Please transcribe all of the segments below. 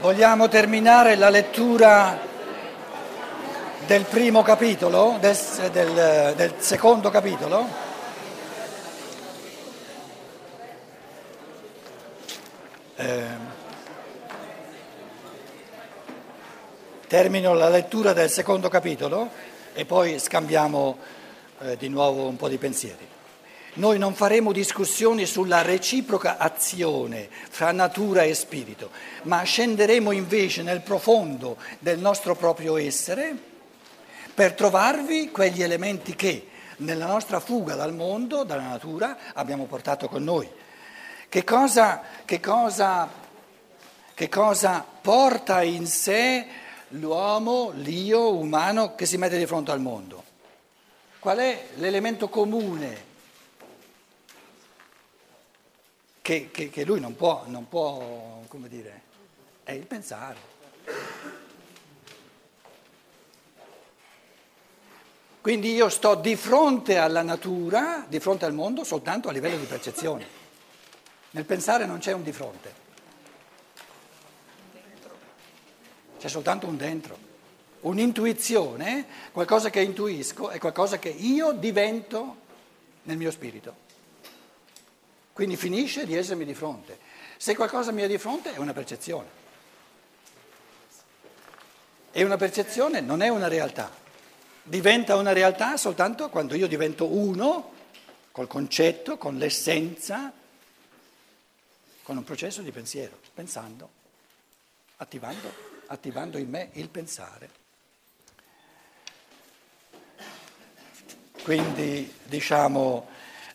Vogliamo terminare la lettura del primo capitolo, del, del, del secondo capitolo? Eh, termino la lettura del secondo capitolo e poi scambiamo eh, di nuovo un po' di pensieri. Noi non faremo discussioni sulla reciproca azione fra natura e spirito, ma scenderemo invece nel profondo del nostro proprio essere per trovarvi quegli elementi che nella nostra fuga dal mondo, dalla natura, abbiamo portato con noi. Che cosa, che cosa, che cosa porta in sé l'uomo, l'io umano che si mette di fronte al mondo? Qual è l'elemento comune? Che, che, che lui non può, non può, come dire, è il pensare. Quindi io sto di fronte alla natura, di fronte al mondo, soltanto a livello di percezione. Nel pensare non c'è un di fronte, c'è soltanto un dentro. Un'intuizione, qualcosa che intuisco, è qualcosa che io divento nel mio spirito. Quindi finisce di essermi di fronte. Se qualcosa mi è di fronte è una percezione. E una percezione non è una realtà. Diventa una realtà soltanto quando io divento uno col concetto, con l'essenza, con un processo di pensiero, pensando, attivando, attivando in me il pensare. Quindi diciamo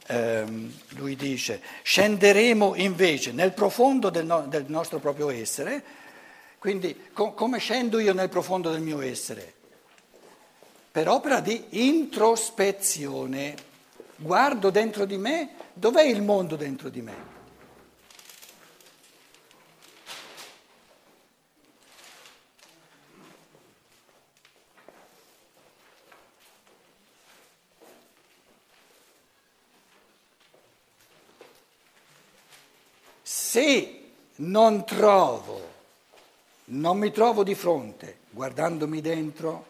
ehm, lui dice, scenderemo invece nel profondo del, no, del nostro proprio essere, quindi co- come scendo io nel profondo del mio essere? Per opera di introspezione, guardo dentro di me, dov'è il mondo dentro di me? Se non trovo, non mi trovo di fronte, guardandomi dentro,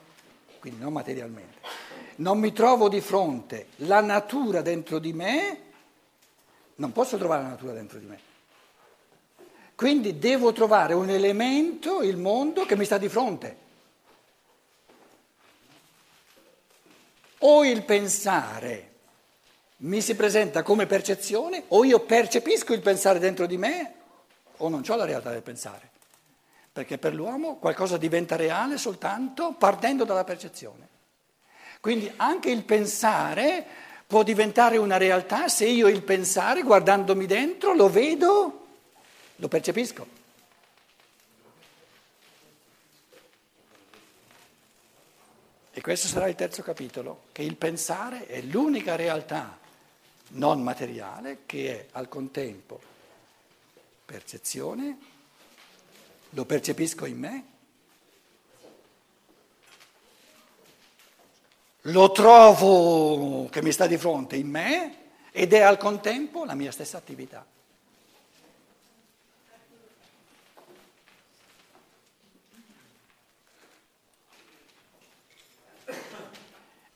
quindi non materialmente, non mi trovo di fronte la natura dentro di me, non posso trovare la natura dentro di me. Quindi devo trovare un elemento, il mondo, che mi sta di fronte. O il pensare mi si presenta come percezione, o io percepisco il pensare dentro di me, o non ho la realtà del pensare. Perché per l'uomo qualcosa diventa reale soltanto partendo dalla percezione. Quindi anche il pensare può diventare una realtà se io il pensare, guardandomi dentro, lo vedo, lo percepisco. E questo sarà il terzo capitolo, che il pensare è l'unica realtà non materiale che è al contempo percezione, lo percepisco in me, lo trovo che mi sta di fronte in me ed è al contempo la mia stessa attività.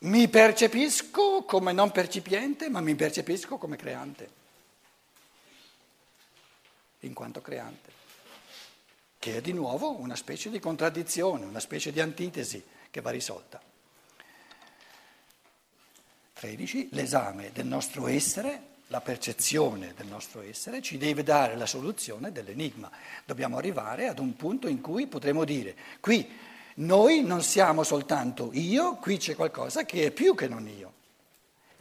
Mi percepisco come non percipiente, ma mi percepisco come creante, in quanto creante, che è di nuovo una specie di contraddizione, una specie di antitesi che va risolta. 13. L'esame del nostro essere, la percezione del nostro essere, ci deve dare la soluzione dell'enigma. Dobbiamo arrivare ad un punto in cui potremo dire, qui noi non siamo soltanto io, qui c'è qualcosa che è più che non io.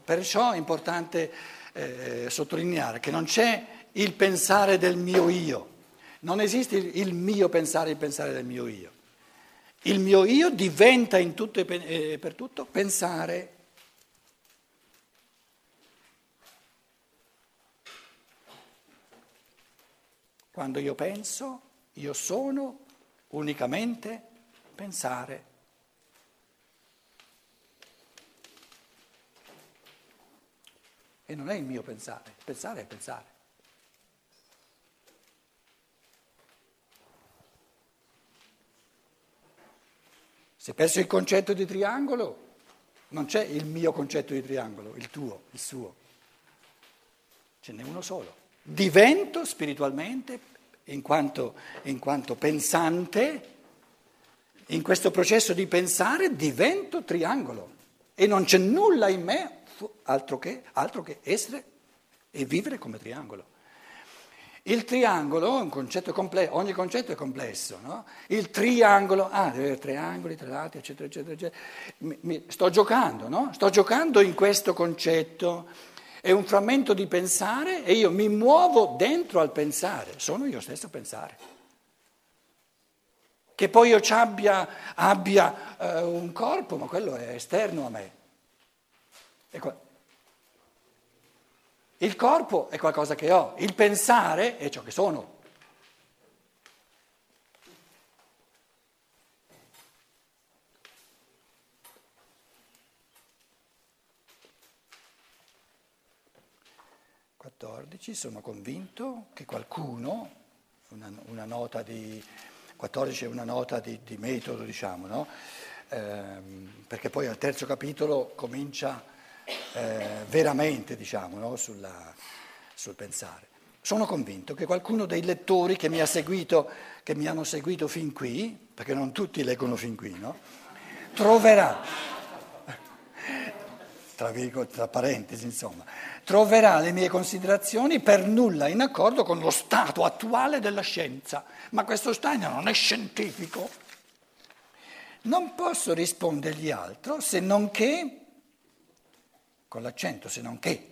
Perciò è importante eh, sottolineare che non c'è il pensare del mio io, non esiste il mio pensare, il pensare del mio io. Il mio io diventa in tutto e per tutto pensare. Quando io penso, io sono unicamente pensare. E non è il mio pensare, pensare è pensare. Si è perso il concetto di triangolo, non c'è il mio concetto di triangolo, il tuo, il suo. Ce n'è uno solo. Divento spiritualmente, in quanto, in quanto pensante, in questo processo di pensare divento triangolo e non c'è nulla in me altro che, altro che essere e vivere come triangolo. Il triangolo è un concetto complesso, ogni concetto è complesso, no? Il triangolo, ah, deve avere tre angoli, tre lati, eccetera, eccetera, eccetera. Mi, mi, sto giocando, no? Sto giocando in questo concetto. È un frammento di pensare e io mi muovo dentro al pensare, sono io stesso a pensare. Che poi io abbia, abbia uh, un corpo, ma quello è esterno a me. Il corpo è qualcosa che ho, il pensare è ciò che sono. Sono convinto che qualcuno, una, una nota di, 14 è una nota di, di metodo, diciamo, no? ehm, perché poi al terzo capitolo comincia eh, veramente diciamo, no? Sulla, sul pensare. Sono convinto che qualcuno dei lettori che mi, ha seguito, che mi hanno seguito fin qui, perché non tutti leggono fin qui, no? troverà, tra, virgolette, tra parentesi insomma, troverà le mie considerazioni per nulla in accordo con lo stato attuale della scienza. Ma questo Steiner non è scientifico. Non posso rispondergli altro se non che con l'accento, se non che.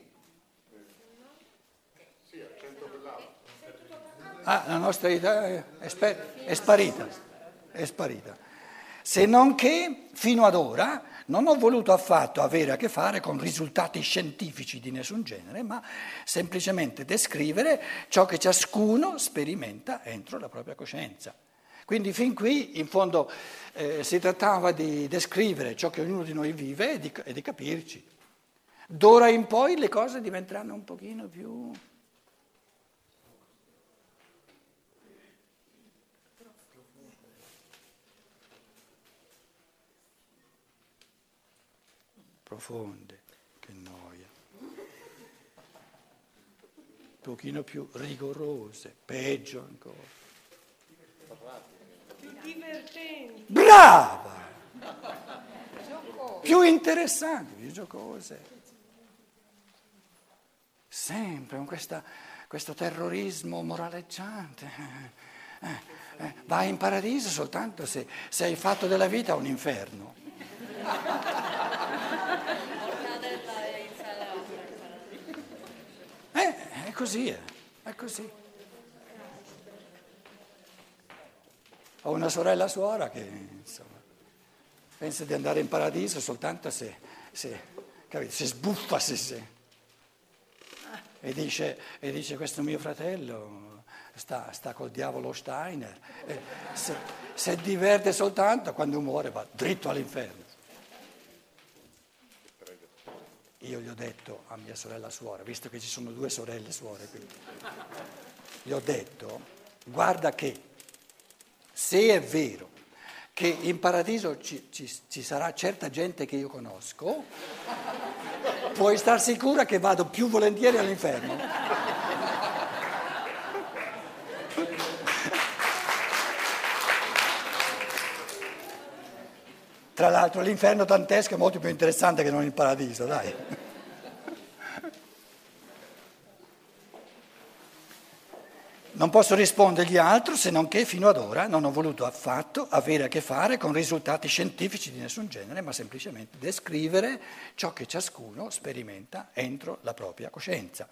Ah, la nostra idea è, è sparita, è sparita. Se non che fino ad ora non ho voluto affatto avere a che fare con risultati scientifici di nessun genere, ma semplicemente descrivere ciò che ciascuno sperimenta entro la propria coscienza. Quindi fin qui in fondo eh, si trattava di descrivere ciò che ognuno di noi vive e di, e di capirci. D'ora in poi le cose diventeranno un pochino più... profonde, che noia. Un pochino più rigorose, peggio ancora. Più divertenti. Brava! Più interessanti, più giocose sempre con questa, questo terrorismo moraleggiante. Eh, eh, vai in paradiso soltanto se, se hai fatto della vita un inferno. Eh, è così, è, è così. Ho una sorella suora che insomma, pensa di andare in paradiso soltanto se, se, capite, se sbuffa, se, se e dice, e dice questo mio fratello sta, sta col diavolo Steiner, se, se diverte soltanto quando muore va dritto all'inferno. Io gli ho detto a mia sorella suora, visto che ci sono due sorelle suore qui, gli ho detto, guarda che se è vero che in paradiso ci, ci, ci sarà certa gente che io conosco, puoi star sicura che vado più volentieri all'inferno. Tra l'altro l'inferno dantesco è molto più interessante che non il paradiso, dai. Non posso rispondergli altro se non che fino ad ora non ho voluto affatto avere a che fare con risultati scientifici di nessun genere, ma semplicemente descrivere ciò che ciascuno sperimenta entro la propria coscienza.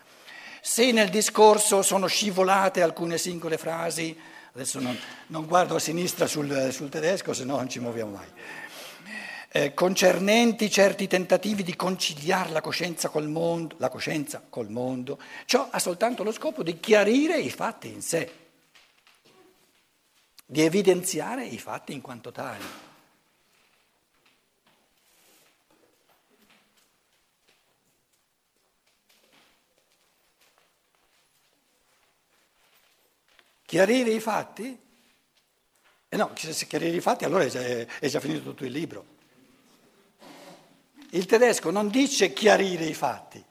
Se nel discorso sono scivolate alcune singole frasi, adesso non, non guardo a sinistra sul, sul tedesco, se no non ci muoviamo mai eh, concernenti certi tentativi di conciliare la coscienza col mondo, la coscienza col mondo. Ciò ha soltanto lo scopo di chiarire i fatti in sé, di evidenziare i fatti in quanto tali. Chiarire i fatti? E no, se chiarire i fatti allora è già, è già finito tutto il libro. Il tedesco non dice chiarire i fatti,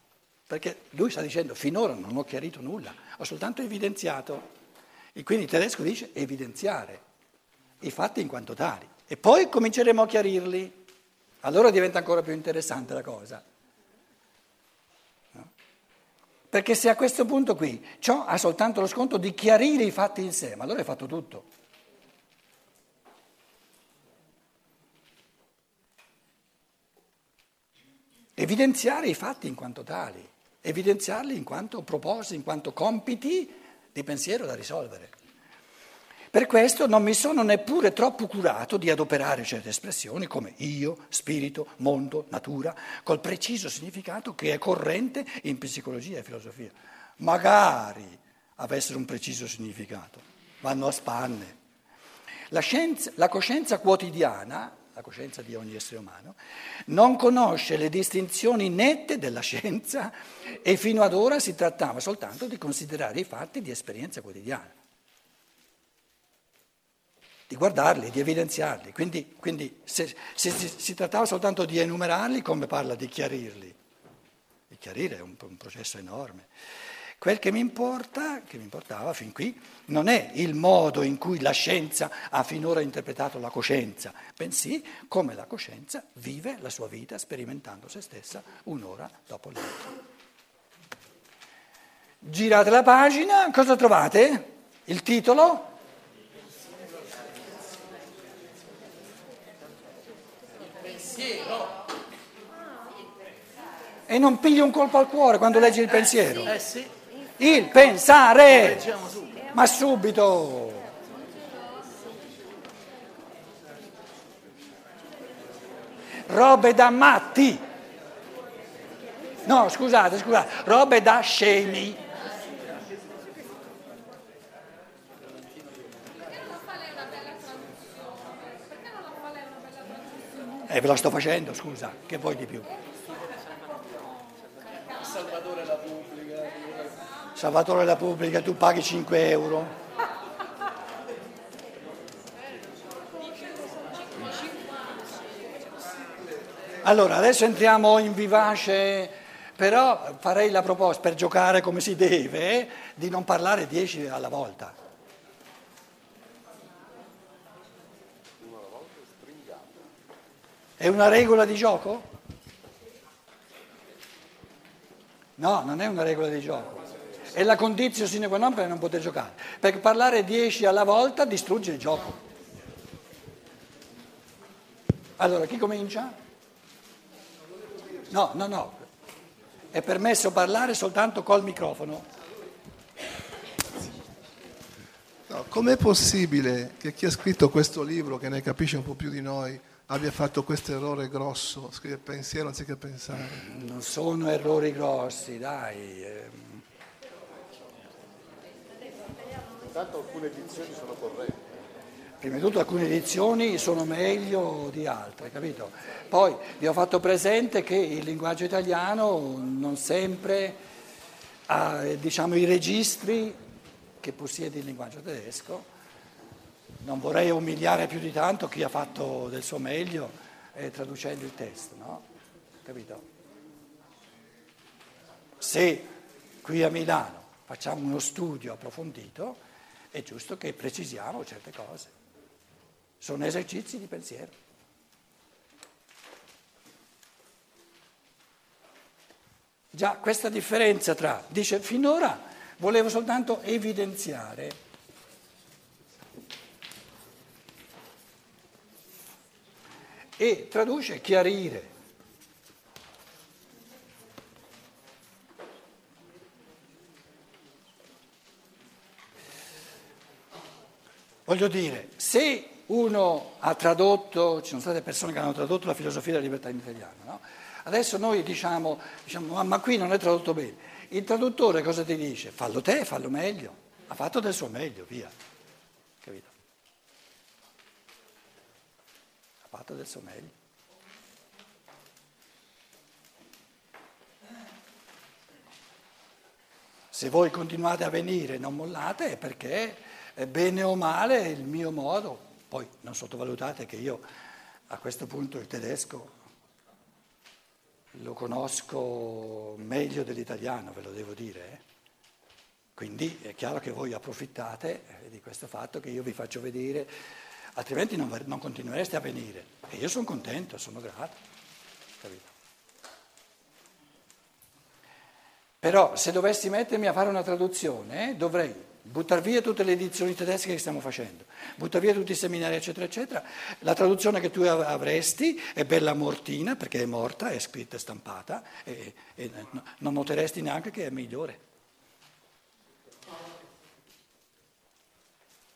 perché lui sta dicendo finora non ho chiarito nulla, ho soltanto evidenziato. E quindi il tedesco dice evidenziare i fatti in quanto tali. E poi cominceremo a chiarirli. Allora diventa ancora più interessante la cosa. No? Perché se a questo punto qui ciò ha soltanto lo sconto di chiarire i fatti in sé, ma allora è fatto tutto. Evidenziare i fatti in quanto tali, evidenziarli in quanto propositi, in quanto compiti di pensiero da risolvere. Per questo non mi sono neppure troppo curato di adoperare certe espressioni come io, spirito, mondo, natura, col preciso significato che è corrente in psicologia e filosofia. Magari avessero un preciso significato, vanno a spanne. La, scienza, la coscienza quotidiana la coscienza di ogni essere umano, non conosce le distinzioni nette della scienza e fino ad ora si trattava soltanto di considerare i fatti di esperienza quotidiana, di guardarli, di evidenziarli. Quindi, quindi se, se, se, si trattava soltanto di enumerarli, come parla di chiarirli? Di chiarire è un, un processo enorme. Quel che mi importa, che mi importava fin qui, non è il modo in cui la scienza ha finora interpretato la coscienza, bensì come la coscienza vive la sua vita sperimentando se stessa un'ora dopo l'altra. Girate la pagina, cosa trovate? Il titolo? E non pigli un colpo al cuore quando leggi il pensiero. Eh sì. Il pensare. Ma subito. Robe da matti. No, scusate, scusate, robe da scemi. Eh, ve la sto facendo, scusa, che vuoi di più? Salvatore la pubblica. Salvatore la pubblica, tu paghi 5 euro. Allora, adesso entriamo in vivace, però farei la proposta per giocare come si deve di non parlare 10 alla volta. È una regola di gioco? No, non è una regola di gioco. È la condizione sine qua non per non poter giocare. Perché parlare 10 alla volta distrugge il gioco. Allora, chi comincia? No, no, no. È permesso parlare soltanto col microfono. No, com'è possibile che chi ha scritto questo libro, che ne capisce un po' più di noi, abbia fatto questo errore grosso, scrivere pensiero anziché pensare? Non sono errori grossi, dai. ehm. Intanto alcune edizioni sono corrette. Prima di tutto alcune edizioni sono meglio di altre, capito? Poi vi ho fatto presente che il linguaggio italiano non sempre ha diciamo, i registri che possiede il linguaggio tedesco. Non vorrei umiliare più di tanto chi ha fatto del suo meglio eh, traducendo il testo, no? Capito? Se qui a Milano facciamo uno studio approfondito, è giusto che precisiamo certe cose. Sono esercizi di pensiero. Già questa differenza tra, dice, finora volevo soltanto evidenziare e traduce chiarire. Voglio dire, se uno ha tradotto, ci sono state persone che hanno tradotto la filosofia della libertà in italiano, no? adesso noi diciamo, diciamo ma qui non è tradotto bene. Il traduttore cosa ti dice? Fallo te, fallo meglio. Ha fatto del suo meglio, via. Capito? Ha fatto del suo meglio. Se voi continuate a venire e non mollate è perché, bene o male, il mio modo Poi non sottovalutate che io a questo punto il tedesco lo conosco meglio dell'italiano, ve lo devo dire. Eh? Quindi è chiaro che voi approfittate eh, di questo fatto che io vi faccio vedere, altrimenti non, non continuereste a venire. E io sono contento, sono grato. Capito? Però se dovessi mettermi a fare una traduzione, eh, dovrei buttare via tutte le edizioni tedesche che stiamo facendo, buttare via tutti i seminari, eccetera, eccetera. La traduzione che tu avresti è bella mortina, perché è morta, è scritta e stampata, e, e non noteresti neanche che è migliore.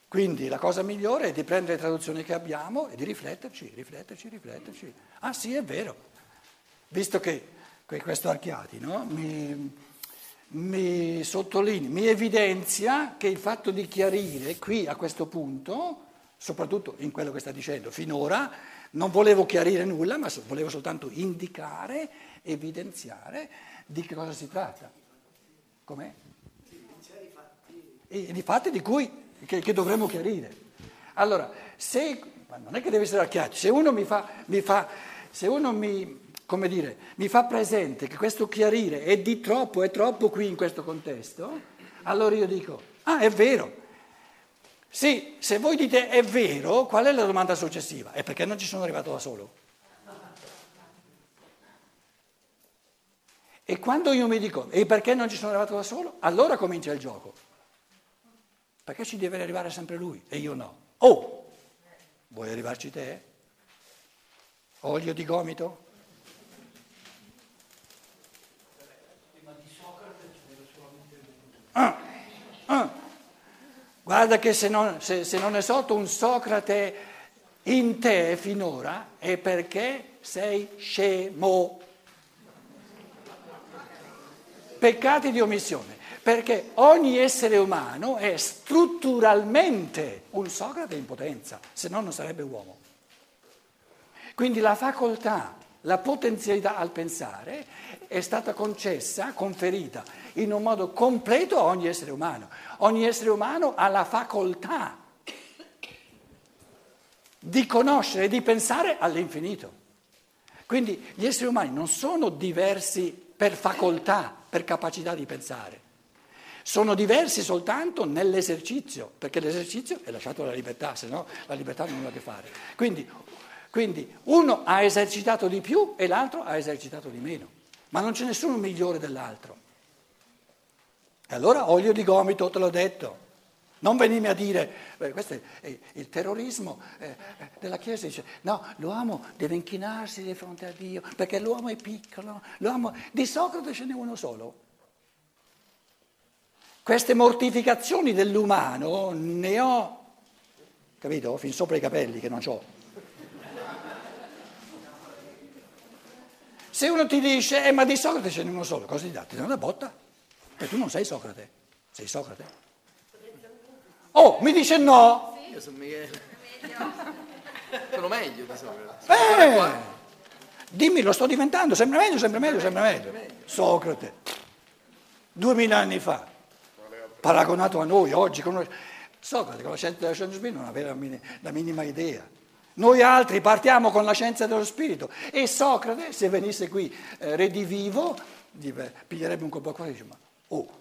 Quindi la cosa migliore è di prendere le traduzioni che abbiamo e di rifletterci, rifletterci, rifletterci. Ah sì, è vero. Visto che questo Archiati no? mi, mi sottolinea, mi evidenzia che il fatto di chiarire qui a questo punto, soprattutto in quello che sta dicendo finora, non volevo chiarire nulla, ma volevo soltanto indicare, evidenziare di che cosa si tratta. Com'è? E di fatti di cui che, che dovremmo chiarire. Allora, se, non è che deve essere a se uno mi fa, mi fa se uno mi, come dire, mi fa presente che questo chiarire è di troppo, è troppo qui in questo contesto, allora io dico, ah è vero. Sì, se voi dite è vero, qual è la domanda successiva? È perché non ci sono arrivato da solo? E quando io mi dico, e perché non ci sono arrivato da solo? Allora comincia il gioco. Perché ci deve arrivare sempre lui e io no? Oh, vuoi arrivarci te? Olio di gomito? Ah, ah. Guarda che se non, se, se non è sotto un Socrate in te finora è perché sei scemo. Peccati di omissione perché ogni essere umano è strutturalmente un Socrate in potenza, se no non sarebbe uomo. Quindi la facoltà, la potenzialità al pensare è stata concessa, conferita in un modo completo a ogni essere umano. Ogni essere umano ha la facoltà di conoscere e di pensare all'infinito. Quindi gli esseri umani non sono diversi per facoltà, per capacità di pensare. Sono diversi soltanto nell'esercizio, perché l'esercizio è lasciato alla libertà, se no la libertà non ha a che fare. Quindi, quindi uno ha esercitato di più e l'altro ha esercitato di meno, ma non c'è nessuno migliore dell'altro. E allora olio di gomito, te l'ho detto. Non venirmi a dire, eh, questo è il terrorismo eh, della Chiesa, dice no, l'uomo deve inchinarsi di fronte a Dio perché l'uomo è piccolo, l'uomo... di Socrate ce n'è uno solo. Queste mortificazioni dell'umano ne ho, capito? Fin sopra i capelli che non ho. Se uno ti dice, eh, ma di Socrate ce n'è uno solo, cosa ti dà? Ti dà una botta? E tu non sei Socrate, sei Socrate. Oh, mi dice no. Io sono Michele. Sono meglio di Socrate. Eh, dimmi, lo sto diventando, sempre meglio, sempre meglio, sempre meglio. Socrate, duemila anni fa paragonato a noi oggi. Con... Socrate con la scienza dello spirito non aveva la minima idea. Noi altri partiamo con la scienza dello spirito. E Socrate, se venisse qui eh, redivivo, piglierebbe un colpo a cuore e dice, ma oh,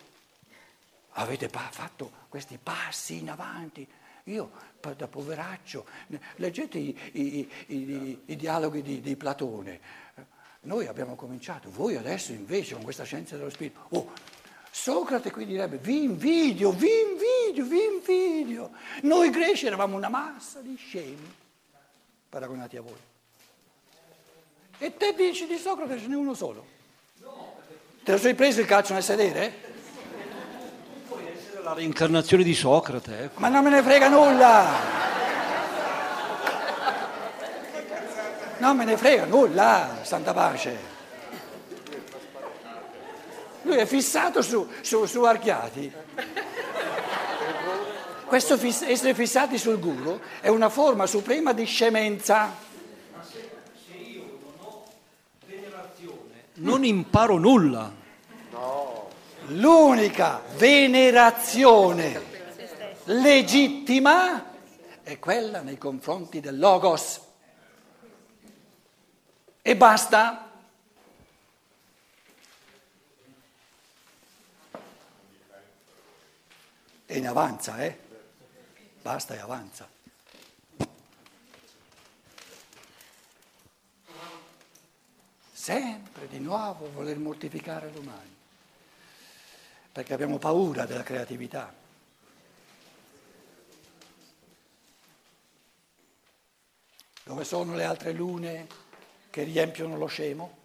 avete pa- fatto questi passi in avanti, io da poveraccio, leggete i, i, i, i dialoghi di, di, Platone, noi abbiamo cominciato, voi adesso invece con questa scienza dello spirito, oh, Socrate qui direbbe vi invidio, vi invidio, vi invidio. Noi greci eravamo una massa di scemi paragonati a voi. E te dici di Socrate ce n'è uno solo. Te lo sei preso il calcio nel sedere? Può essere la reincarnazione di Socrate. Ecco. Ma non me ne frega nulla. Non me ne frega nulla, santa pace. Lui è fissato su, su, su Archiati. Questo fiss- essere fissati sul guru è una forma suprema di scemenza. Ma se, se io non ho venerazione, non imparo nulla. No. L'unica venerazione legittima è è quella nei confronti del Logos. E basta. E ne avanza, eh? Basta e avanza. Sempre di nuovo voler mortificare l'umano, perché abbiamo paura della creatività. Dove sono le altre lune che riempiono lo scemo?